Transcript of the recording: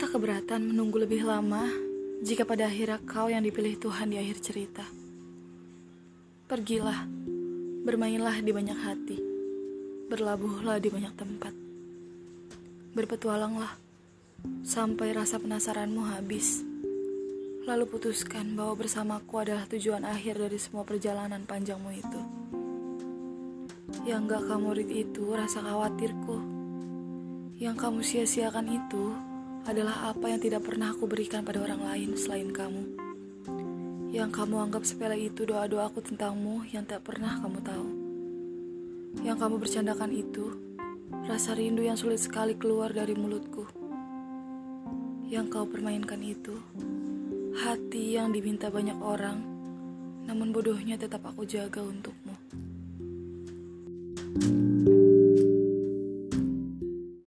keberatan menunggu lebih lama jika pada akhirnya kau yang dipilih Tuhan di akhir cerita. Pergilah, bermainlah di banyak hati, berlabuhlah di banyak tempat. Berpetualanglah sampai rasa penasaranmu habis. Lalu putuskan bahwa bersamaku adalah tujuan akhir dari semua perjalanan panjangmu itu. Yang gak kamu rid itu rasa khawatirku. Yang kamu sia-siakan itu adalah apa yang tidak pernah aku berikan pada orang lain selain kamu. Yang kamu anggap sepele itu doa-doaku tentangmu yang tak pernah kamu tahu. Yang kamu bercandakan itu rasa rindu yang sulit sekali keluar dari mulutku. Yang kau permainkan itu hati yang diminta banyak orang, namun bodohnya tetap aku jaga untukmu. thank you